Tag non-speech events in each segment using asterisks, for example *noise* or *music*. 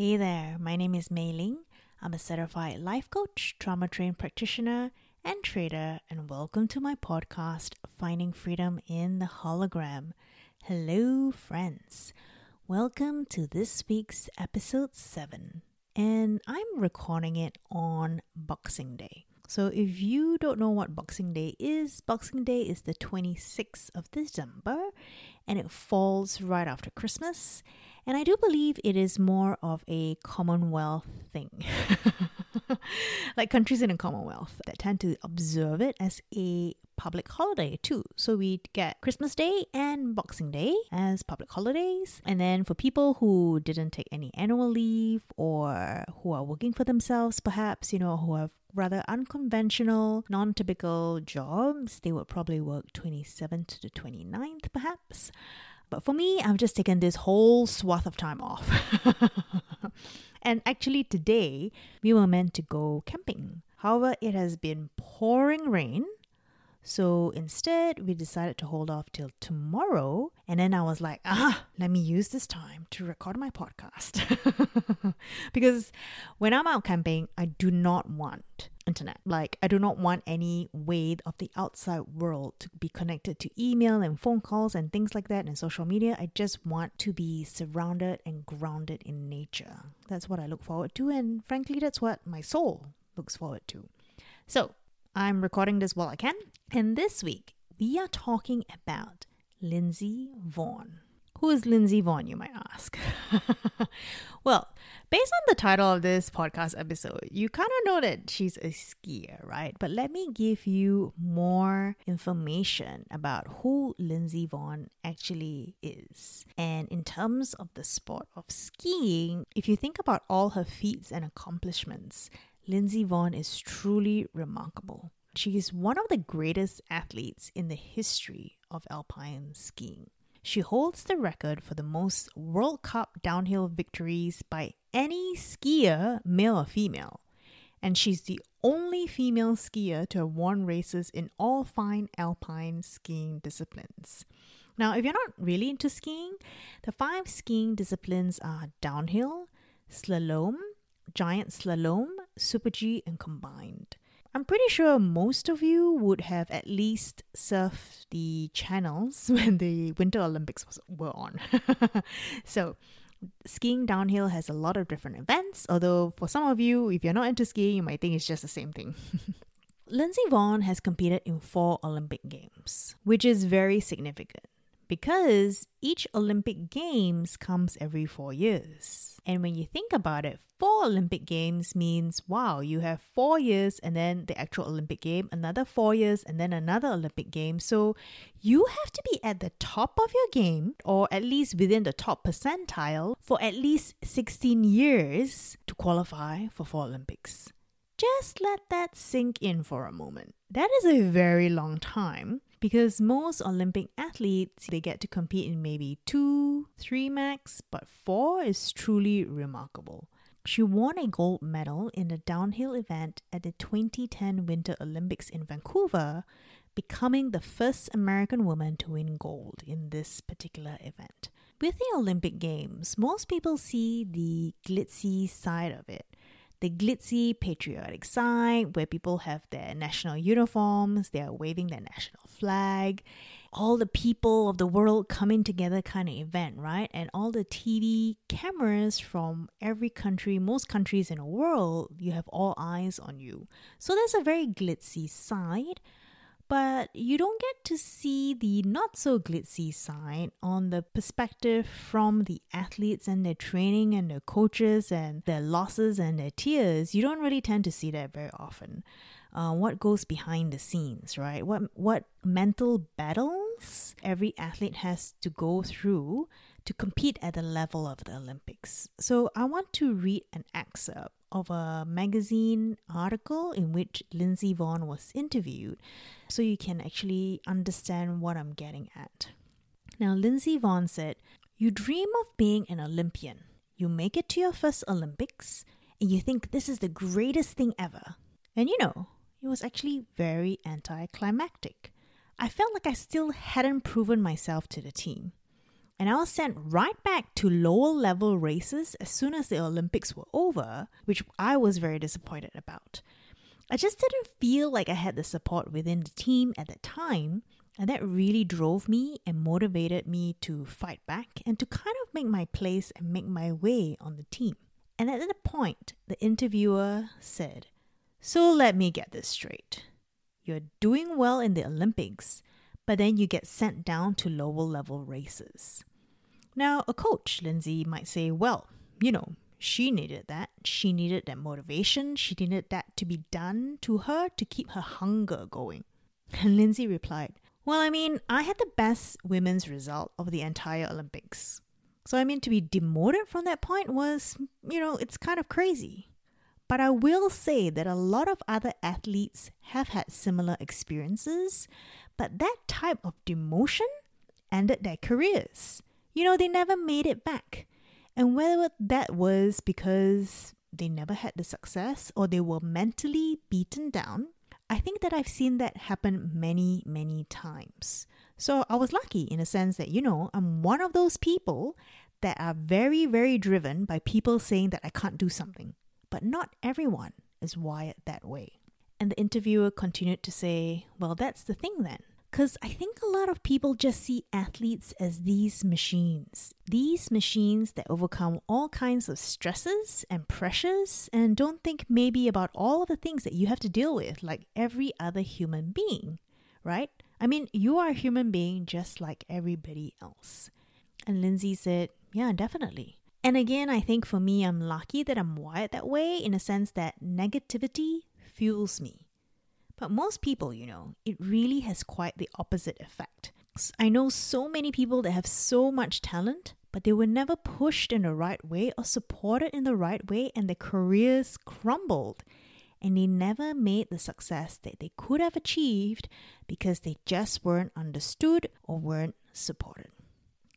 Hey there, my name is Mei Ling. I'm a certified life coach, trauma trained practitioner, and trader, and welcome to my podcast, Finding Freedom in the Hologram. Hello, friends. Welcome to this week's episode 7, and I'm recording it on Boxing Day. So, if you don't know what Boxing Day is, Boxing Day is the 26th of December and it falls right after Christmas. And I do believe it is more of a Commonwealth thing. *laughs* like countries in the Commonwealth that tend to observe it as a public holiday too. So we get Christmas Day and Boxing Day as public holidays. And then for people who didn't take any annual leave or who are working for themselves, perhaps, you know, who have rather unconventional, non typical jobs, they would probably work 27th to the 29th, perhaps. But for me, I've just taken this whole swath of time off. *laughs* and actually, today we were meant to go camping. However, it has been pouring rain. So instead, we decided to hold off till tomorrow. And then I was like, ah, let me use this time to record my podcast. *laughs* because when I'm out camping, I do not want internet. Like, I do not want any way of the outside world to be connected to email and phone calls and things like that and social media. I just want to be surrounded and grounded in nature. That's what I look forward to, and frankly, that's what my soul looks forward to. So, I'm recording this while I can, and this week we are talking about Lindsey Vonn. Who is Lindsey Vonn, you might ask? *laughs* well, based on the title of this podcast episode, you kind of know that she's a skier, right? But let me give you more information about who Lindsey Vonn actually is. And in terms of the sport of skiing, if you think about all her feats and accomplishments, Lindsey Vonn is truly remarkable. She is one of the greatest athletes in the history of alpine skiing. She holds the record for the most World Cup downhill victories by any skier, male or female. And she's the only female skier to have won races in all fine alpine skiing disciplines. Now, if you're not really into skiing, the five skiing disciplines are downhill, slalom, giant slalom, super G, and combined. I'm pretty sure most of you would have at least surfed the channels *laughs* when the Winter Olympics was, were on. *laughs* so, skiing downhill has a lot of different events, although for some of you, if you're not into skiing, you might think it's just the same thing. *laughs* Lindsey Vonn has competed in four Olympic Games, which is very significant because each Olympic Games comes every four years. And when you think about it, four Olympic Games means wow, you have four years and then the actual Olympic game, another four years and then another Olympic game. So you have to be at the top of your game or at least within the top percentile for at least 16 years to qualify for four Olympics. Just let that sink in for a moment. That is a very long time because most Olympic athletes they get to compete in maybe 2, 3 max, but 4 is truly remarkable. She won a gold medal in the downhill event at the 2010 Winter Olympics in Vancouver, becoming the first American woman to win gold in this particular event. With the Olympic Games, most people see the glitzy side of it the glitzy patriotic side where people have their national uniforms, they are waving their national flag, all the people of the world coming together kind of event, right? And all the TV cameras from every country, most countries in the world, you have all eyes on you. So there's a very glitzy side but you don't get to see the not so glitzy side on the perspective from the athletes and their training and their coaches and their losses and their tears. You don't really tend to see that very often. Uh, what goes behind the scenes, right? What what mental battles every athlete has to go through to compete at the level of the Olympics. So I want to read an excerpt of a magazine article in which Lindsey Vonn was interviewed so you can actually understand what I'm getting at. Now, Lindsey Vonn said, You dream of being an Olympian. You make it to your first Olympics and you think this is the greatest thing ever. And you know, it was actually very anticlimactic. I felt like I still hadn't proven myself to the team. And I was sent right back to lower level races as soon as the Olympics were over, which I was very disappointed about. I just didn't feel like I had the support within the team at that time, and that really drove me and motivated me to fight back and to kind of make my place and make my way on the team. And at that point, the interviewer said, So let me get this straight. You're doing well in the Olympics, but then you get sent down to lower level races. Now, a coach, Lindsey, might say, Well, you know, she needed that. She needed that motivation. She needed that to be done to her to keep her hunger going. And *laughs* Lindsey replied, Well, I mean, I had the best women's result of the entire Olympics. So, I mean, to be demoted from that point was, you know, it's kind of crazy. But I will say that a lot of other athletes have had similar experiences, but that type of demotion ended their careers. You know, they never made it back. And whether that was because they never had the success or they were mentally beaten down, I think that I've seen that happen many, many times. So I was lucky in a sense that, you know, I'm one of those people that are very, very driven by people saying that I can't do something. But not everyone is wired that way. And the interviewer continued to say, Well, that's the thing then. Because I think a lot of people just see athletes as these machines. These machines that overcome all kinds of stresses and pressures and don't think maybe about all of the things that you have to deal with, like every other human being, right? I mean, you are a human being just like everybody else. And Lindsey said, Yeah, definitely. And again, I think for me, I'm lucky that I'm wired that way in a sense that negativity fuels me. But most people, you know, it really has quite the opposite effect. I know so many people that have so much talent, but they were never pushed in the right way or supported in the right way, and their careers crumbled. And they never made the success that they could have achieved because they just weren't understood or weren't supported.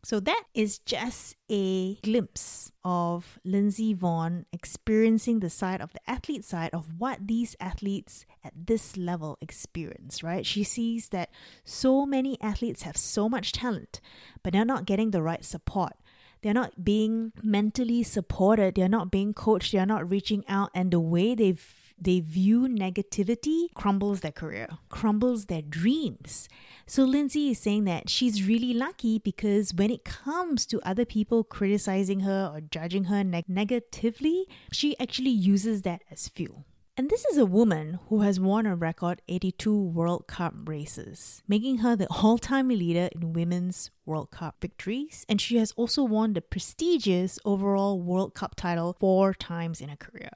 So that is just a glimpse of Lindsey Vonn experiencing the side of the athlete side of what these athletes at this level experience, right? She sees that so many athletes have so much talent, but they're not getting the right support. They're not being mentally supported, they're not being coached, they're not reaching out, and the way they've they view negativity crumbles their career, crumbles their dreams. So Lindsey is saying that she's really lucky because when it comes to other people criticizing her or judging her neg- negatively, she actually uses that as fuel. And this is a woman who has won a record 82 World Cup races, making her the all time leader in women's World Cup victories. And she has also won the prestigious overall World Cup title four times in her career.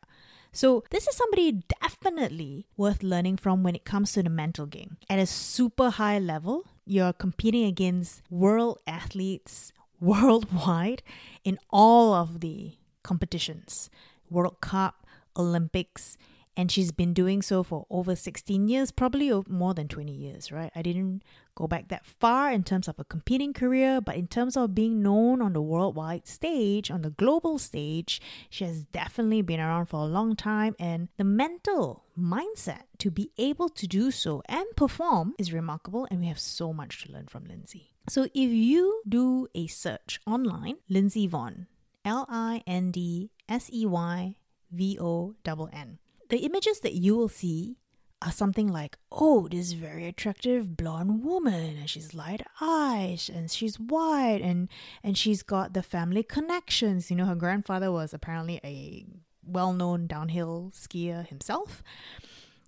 So, this is somebody definitely worth learning from when it comes to the mental game. At a super high level, you're competing against world athletes worldwide in all of the competitions World Cup, Olympics, and she's been doing so for over 16 years, probably more than 20 years, right? I didn't go back that far in terms of a competing career, but in terms of being known on the worldwide stage, on the global stage, she has definitely been around for a long time. And the mental mindset to be able to do so and perform is remarkable, and we have so much to learn from Lindsey. So if you do a search online, Lindsey Vonn, L I N D S E Y V O N the images that you will see are something like, oh, this very attractive blonde woman, and she's light eyes, and she's white, and and she's got the family connections. You know, her grandfather was apparently a well-known downhill skier himself.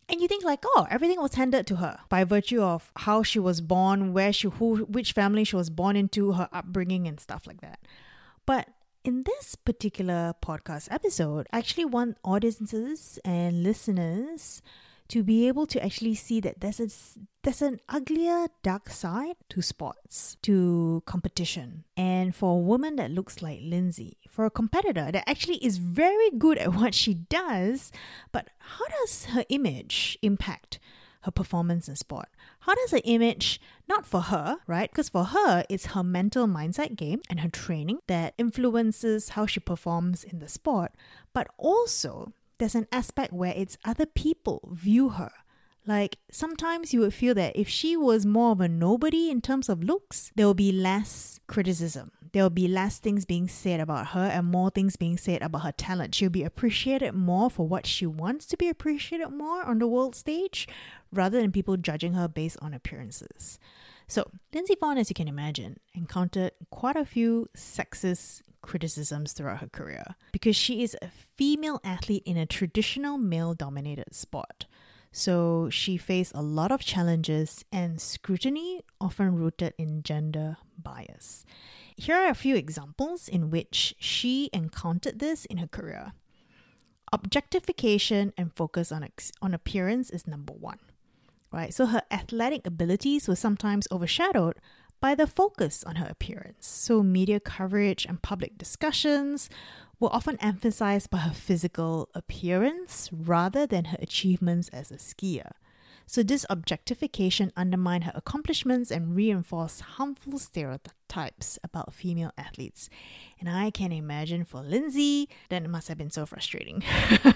And you think like, oh, everything was handed to her by virtue of how she was born, where she, who, which family she was born into, her upbringing, and stuff like that. But in this particular podcast episode, I actually want audiences and listeners to be able to actually see that there's a, there's an uglier dark side to sports, to competition. And for a woman that looks like Lindsey, for a competitor that actually is very good at what she does, but how does her image impact her performance in sport? How does her image, not for her, right? Because for her, it's her mental mindset game and her training that influences how she performs in the sport, but also there's an aspect where it's other people view her Like sometimes you would feel that if she was more of a nobody in terms of looks, there will be less criticism. There will be less things being said about her and more things being said about her talent. She'll be appreciated more for what she wants to be appreciated more on the world stage rather than people judging her based on appearances. So, Lindsey Vonn, as you can imagine, encountered quite a few sexist criticisms throughout her career because she is a female athlete in a traditional male dominated sport. So, she faced a lot of challenges and scrutiny, often rooted in gender bias. Here are a few examples in which she encountered this in her career. Objectification and focus on, ex- on appearance is number one right? So her athletic abilities were sometimes overshadowed by the focus on her appearance. So media coverage and public discussions were often emphasized by her physical appearance rather than her achievements as a skier. So this objectification undermined her accomplishments and reinforced harmful stereotypes about female athletes. And I can imagine for Lindsey, that must have been so frustrating.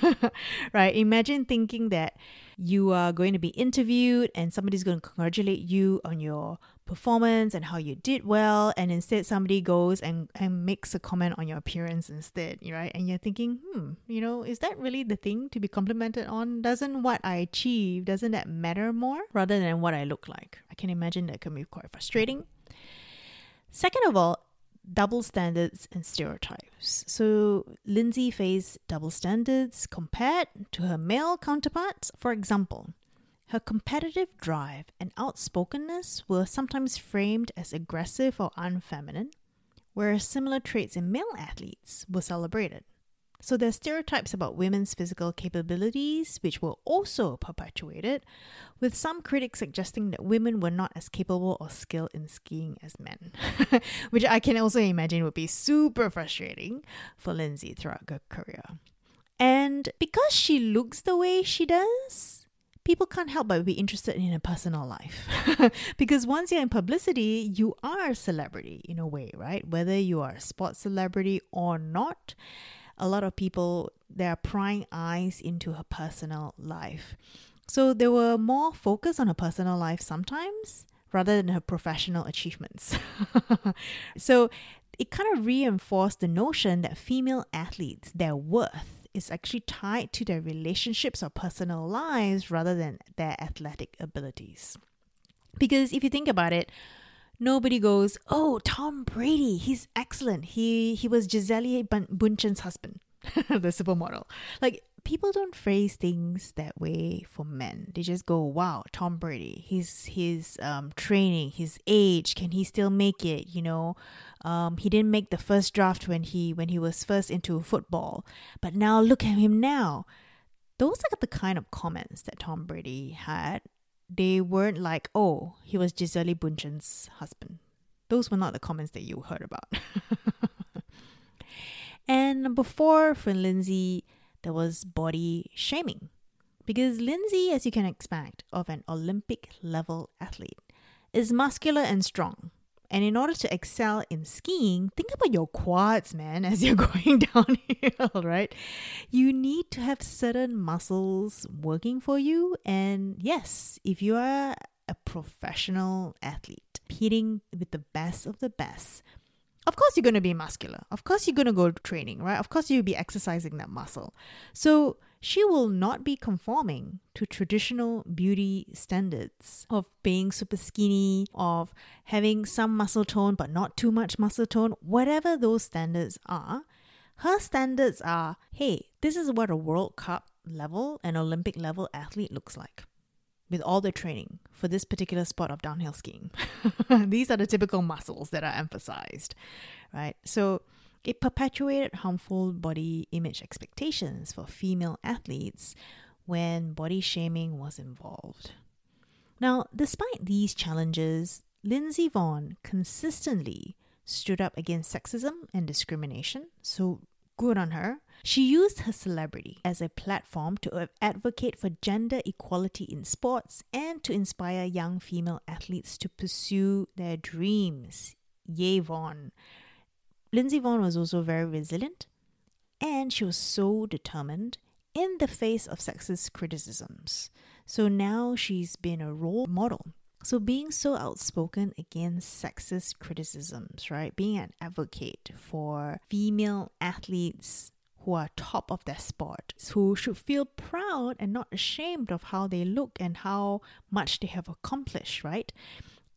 *laughs* right? Imagine thinking that you are going to be interviewed and somebody's going to congratulate you on your performance and how you did well and instead somebody goes and, and makes a comment on your appearance instead right and you're thinking hmm you know is that really the thing to be complimented on doesn't what i achieve doesn't that matter more rather than what i look like i can imagine that can be quite frustrating second of all double standards and stereotypes. So, Lindsey faced double standards compared to her male counterparts. For example, her competitive drive and outspokenness were sometimes framed as aggressive or unfeminine, whereas similar traits in male athletes were celebrated. So there are stereotypes about women's physical capabilities, which were also perpetuated, with some critics suggesting that women were not as capable or skilled in skiing as men, *laughs* which I can also imagine would be super frustrating for Lindsey throughout her career. And because she looks the way she does, people can't help but be interested in a personal life. *laughs* because once you're in publicity, you are a celebrity in a way, right? Whether you are a sports celebrity or not, a lot of people they are prying eyes into her personal life. So they were more focused on her personal life sometimes rather than her professional achievements. *laughs* so it kind of reinforced the notion that female athletes, their worth is actually tied to their relationships or personal lives rather than their athletic abilities. Because if you think about it, nobody goes, "Oh, Tom Brady, he's excellent. He he was Gisele Bündchen's husband, *laughs* the supermodel." Like people don't phrase things that way for men. They just go, "Wow, Tom Brady. His his um, training, his age, can he still make it? You know, um, he didn't make the first draft when he when he was first into football, but now look at him now." Those are the kind of comments that Tom Brady had. They weren't like, "Oh, he was Gisele Bündchen's husband." Those were not the comments that you heard about. *laughs* and number four for Lindsey there was body shaming. Because Lindsey, as you can expect of an Olympic level athlete, is muscular and strong. And in order to excel in skiing, think about your quads, man, *laughs* as you're going *laughs* downhill, right? You need to have certain muscles working for you. And yes, if you are a professional athlete, competing with the best of the best, of course you're going to be muscular. Of course you're going to go to training, right? Of course you'll be exercising that muscle. So she will not be conforming to traditional beauty standards of being super skinny, of having some muscle tone but not too much muscle tone, whatever those standards are. Her standards are hey, this is what a World Cup level, an Olympic level athlete looks like with all the training for this particular sport of downhill skiing. *laughs* These are the typical muscles that are emphasized, right? So it perpetuated harmful body image expectations for female athletes when body shaming was involved. Now, despite these challenges, Lindsey Vonn consistently stood up against sexism and discrimination, so good on her. She used her celebrity as a platform to advocate for gender equality in sports and to inspire young female athletes to pursue their dreams. Yay, Vonn. Lindsey Vonn was also very resilient and she was so determined in the face of sexist criticisms. So now she's been a role model. So being so outspoken against sexist criticisms, right? Being an advocate for female athletes who are top of their sport, who should feel proud and not ashamed of how they look and how much they have accomplished, right?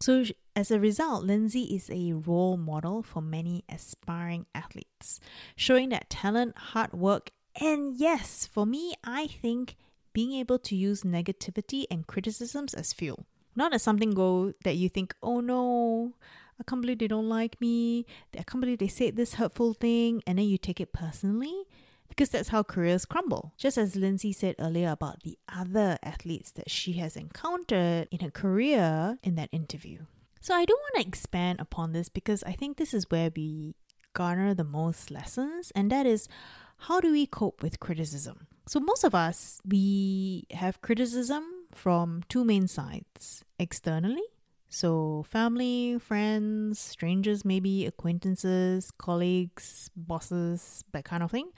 So, as a result, Lindsey is a role model for many aspiring athletes, showing that talent, hard work, and yes, for me, I think being able to use negativity and criticisms as fuel, not as something go that you think, oh no, I can't believe they don't like me. I can't believe they said this hurtful thing, and then you take it personally because that's how careers crumble. Just as Lindsey said earlier about the other athletes that she has encountered in her career in that interview. So I don't want to expand upon this because I think this is where we garner the most lessons, and that is how do we cope with criticism? So most of us, we have criticism from two main sides externally so, family, friends, strangers, maybe acquaintances, colleagues, bosses, that kind of thing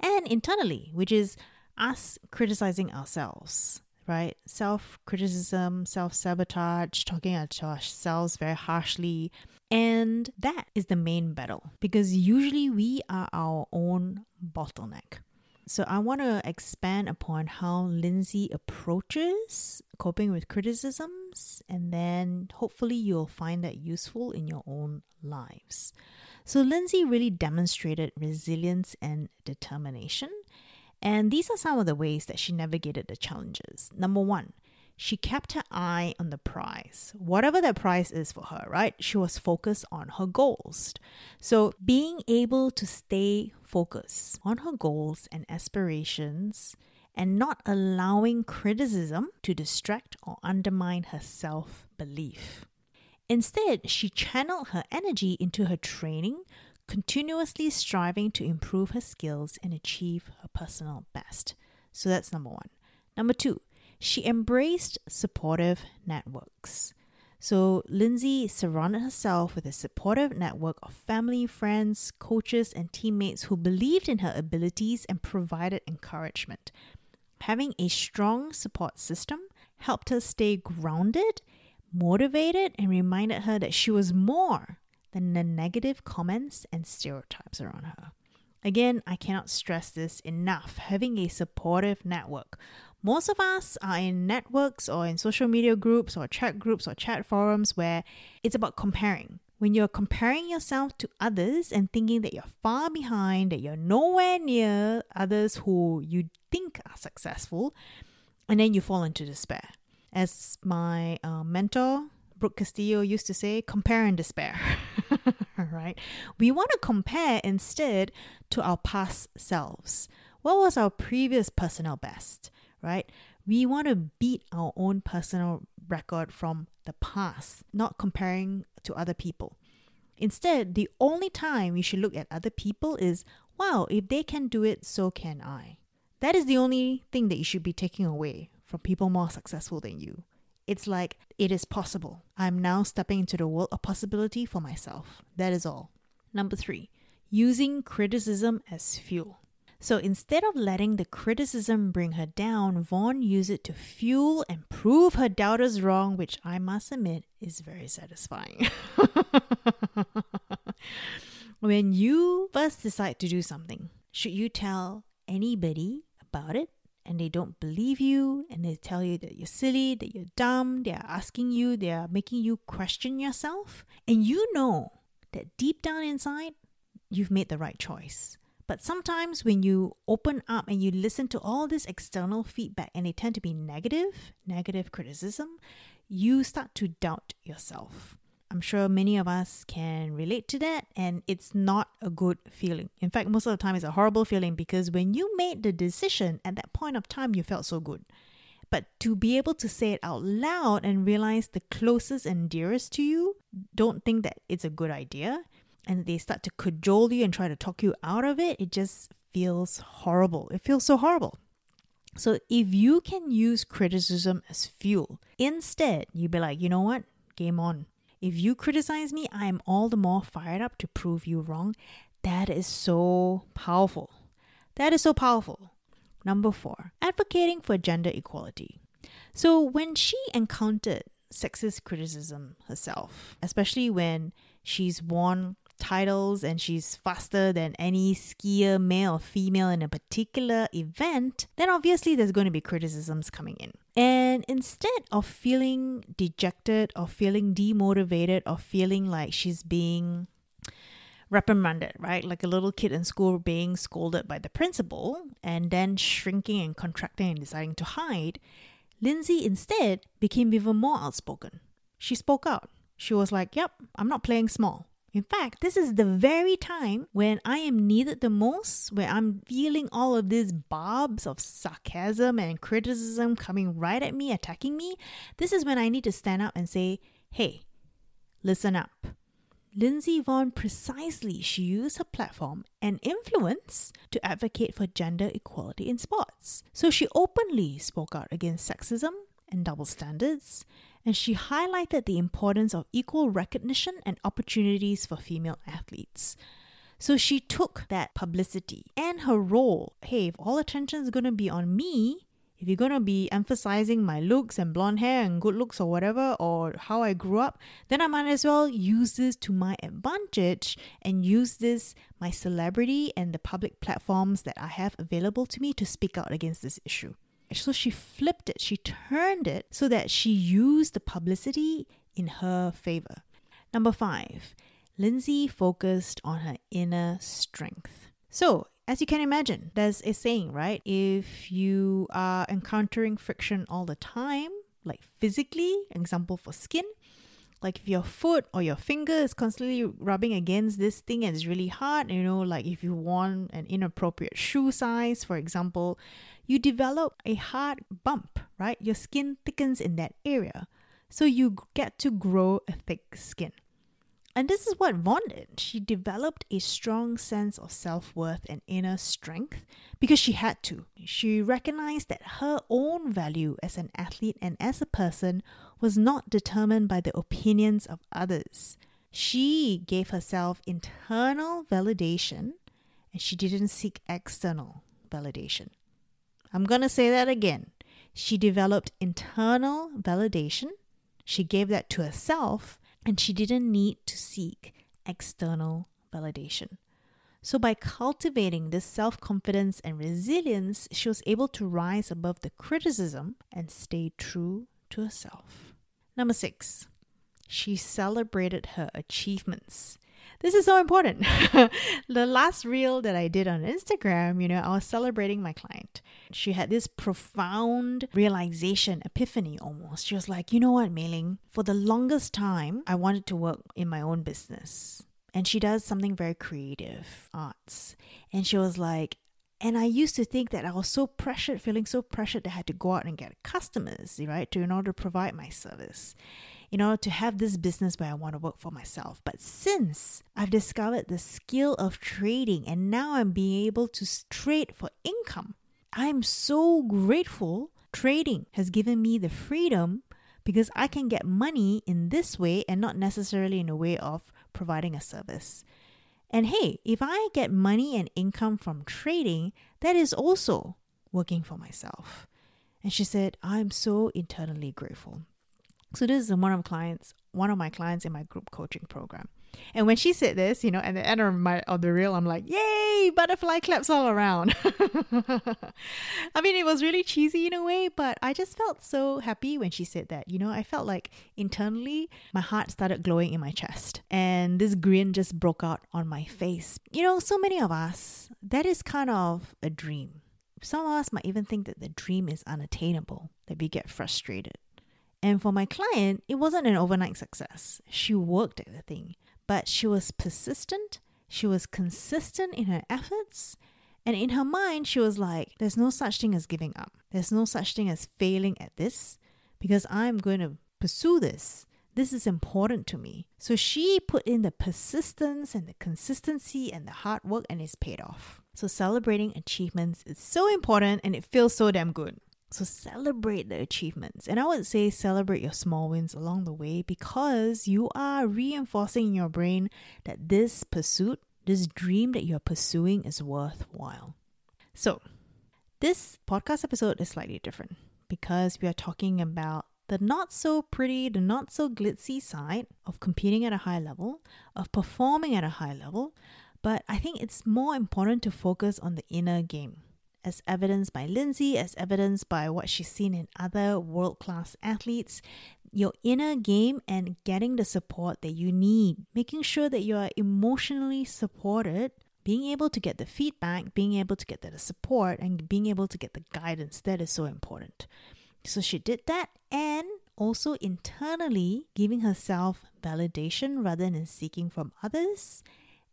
and internally, which is us criticizing ourselves, right? Self criticism, self sabotage, talking to ourselves very harshly. And that is the main battle because usually we are our own bottleneck. So I want to expand upon how Lindsey approaches coping with criticisms, and then hopefully you'll find that useful in your own lives. So Lindsey really demonstrated resilience and determination. And these are some of the ways that she navigated the challenges. Number one, she kept her eye on the prize, whatever that prize is for her, right? She was focused on her goals. So, being able to stay focused on her goals and aspirations and not allowing criticism to distract or undermine her self belief. Instead, she channeled her energy into her training, continuously striving to improve her skills and achieve her personal best. So that's number one. Number two, she embraced supportive networks. So, Lindsey surrounded herself with a supportive network of family, friends, coaches, and teammates who believed in her abilities and provided encouragement. Having a strong support system helped her stay grounded, motivated, and reminded her that she was more than the negative comments and stereotypes around her. Again, I cannot stress this enough. Having a supportive network most of us are in networks or in social media groups or chat groups or chat forums where it's about comparing. When you're comparing yourself to others and thinking that you're far behind, that you're nowhere near others who you think are successful, and then you fall into despair. As my uh, mentor, Brooke Castillo, used to say, compare and despair. *laughs* right? We want to compare instead to our past selves. What was our previous personal best? Right? We want to beat our own personal record from the past, not comparing to other people. Instead, the only time we should look at other people is wow, if they can do it, so can I. That is the only thing that you should be taking away from people more successful than you. It's like, it is possible. I'm now stepping into the world of possibility for myself. That is all. Number three, using criticism as fuel. So instead of letting the criticism bring her down, Vonn used it to fuel and prove her doubters wrong, which I must admit is very satisfying. *laughs* when you first decide to do something, should you tell anybody about it and they don't believe you and they tell you that you're silly, that you're dumb, they are asking you, they are making you question yourself, and you know that deep down inside, you've made the right choice. But sometimes when you open up and you listen to all this external feedback and they tend to be negative, negative criticism, you start to doubt yourself. I'm sure many of us can relate to that, and it's not a good feeling. In fact, most of the time, it's a horrible feeling because when you made the decision at that point of time, you felt so good. But to be able to say it out loud and realize the closest and dearest to you don't think that it's a good idea, and they start to cajole you and try to talk you out of it, it just feels horrible. It feels so horrible. So if you can use criticism as fuel, instead, you'd be like, you know what? Game on. If you criticize me, I am all the more fired up to prove you wrong. That is so powerful. That is so powerful. Number four, advocating for gender equality. So when she encountered sexist criticism herself, especially when she's worn titles and she's faster than any skier, male or female, in a particular event, then obviously there's going to be criticisms coming in. And instead of feeling dejected or feeling demotivated or feeling like she's being reprimanded, right? Like a little kid in school being scolded by the principal and then shrinking and contracting and deciding to hide, Lindsey instead became even more outspoken. She spoke out. She was like, Yep, I'm not playing small. In fact, this is the very time when I am needed the most, where I'm feeling all of these barbs of sarcasm and criticism coming right at me, attacking me. This is when I need to stand up and say, Hey, listen up. Lindsey Vonn precisely she used her platform and influence to advocate for gender equality in sports. So she openly spoke out against sexism and double standards, and she highlighted the importance of equal recognition and opportunities for female athletes. So she took that publicity and her role. Hey, if all attention is going to be on me, if you're going to be emphasizing my looks and blonde hair and good looks or whatever, or how I grew up, then I might as well use this to my advantage and use this, my celebrity, and the public platforms that I have available to me to speak out against this issue. So she flipped it, she turned it so that she used the publicity in her favor. Number five, Lindsey focused on her inner strength. So, as you can imagine, there's a saying, right? If you are encountering friction all the time, like physically, example for skin, like if your foot or your finger is constantly rubbing against this thing and it's really hard, you know, like if you want an inappropriate shoe size, for example, you develop a hard bump, right? Your skin thickens in that area. So you get to grow a thick skin. And this is what Vonn did. She developed a strong sense of self worth and inner strength because she had to. She recognized that her own value as an athlete and as a person was not determined by the opinions of others. She gave herself internal validation and she didn't seek external validation. I'm going to say that again. She developed internal validation. She gave that to herself and she didn't need to seek external validation. So, by cultivating this self confidence and resilience, she was able to rise above the criticism and stay true to herself. Number six, she celebrated her achievements. This is so important. *laughs* the last reel that I did on Instagram, you know, I was celebrating my client. She had this profound realization, epiphany almost. She was like, you know what, Mei Ling, for the longest time, I wanted to work in my own business. And she does something very creative, arts. And she was like, and I used to think that I was so pressured, feeling so pressured that I had to go out and get customers, right, to in order to provide my service in know, to have this business where I want to work for myself. But since I've discovered the skill of trading and now I'm being able to trade for income, I'm so grateful. Trading has given me the freedom because I can get money in this way and not necessarily in a way of providing a service. And hey, if I get money and income from trading, that is also working for myself. And she said, I'm so internally grateful. So this is one of clients, one of my clients in my group coaching program. And when she said this, you know, at the end of my of the reel, I'm like, yay, butterfly claps all around. *laughs* I mean, it was really cheesy in a way, but I just felt so happy when she said that. You know, I felt like internally my heart started glowing in my chest. And this grin just broke out on my face. You know, so many of us, that is kind of a dream. Some of us might even think that the dream is unattainable, that we get frustrated. And for my client, it wasn't an overnight success. She worked at the thing, but she was persistent, she was consistent in her efforts, and in her mind, she was like, there's no such thing as giving up. There's no such thing as failing at this because I'm going to pursue this. This is important to me. So she put in the persistence and the consistency and the hard work, and it's paid off. So celebrating achievements is so important and it feels so damn good. So celebrate the achievements. And I would say celebrate your small wins along the way because you are reinforcing in your brain that this pursuit, this dream that you're pursuing is worthwhile. So, this podcast episode is slightly different because we are talking about the not so pretty, the not so glitzy side of competing at a high level, of performing at a high level, but I think it's more important to focus on the inner game. As evidenced by Lindsey, as evidenced by what she's seen in other world class athletes, your inner game and getting the support that you need, making sure that you are emotionally supported, being able to get the feedback, being able to get the support, and being able to get the guidance that is so important. So she did that and also internally giving herself validation rather than seeking from others.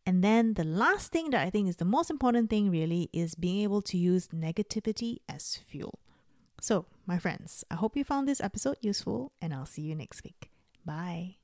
And then the last thing that I think is the most important thing really is being able to use negativity as fuel. So, my friends, I hope you found this episode useful and I'll see you next week. Bye.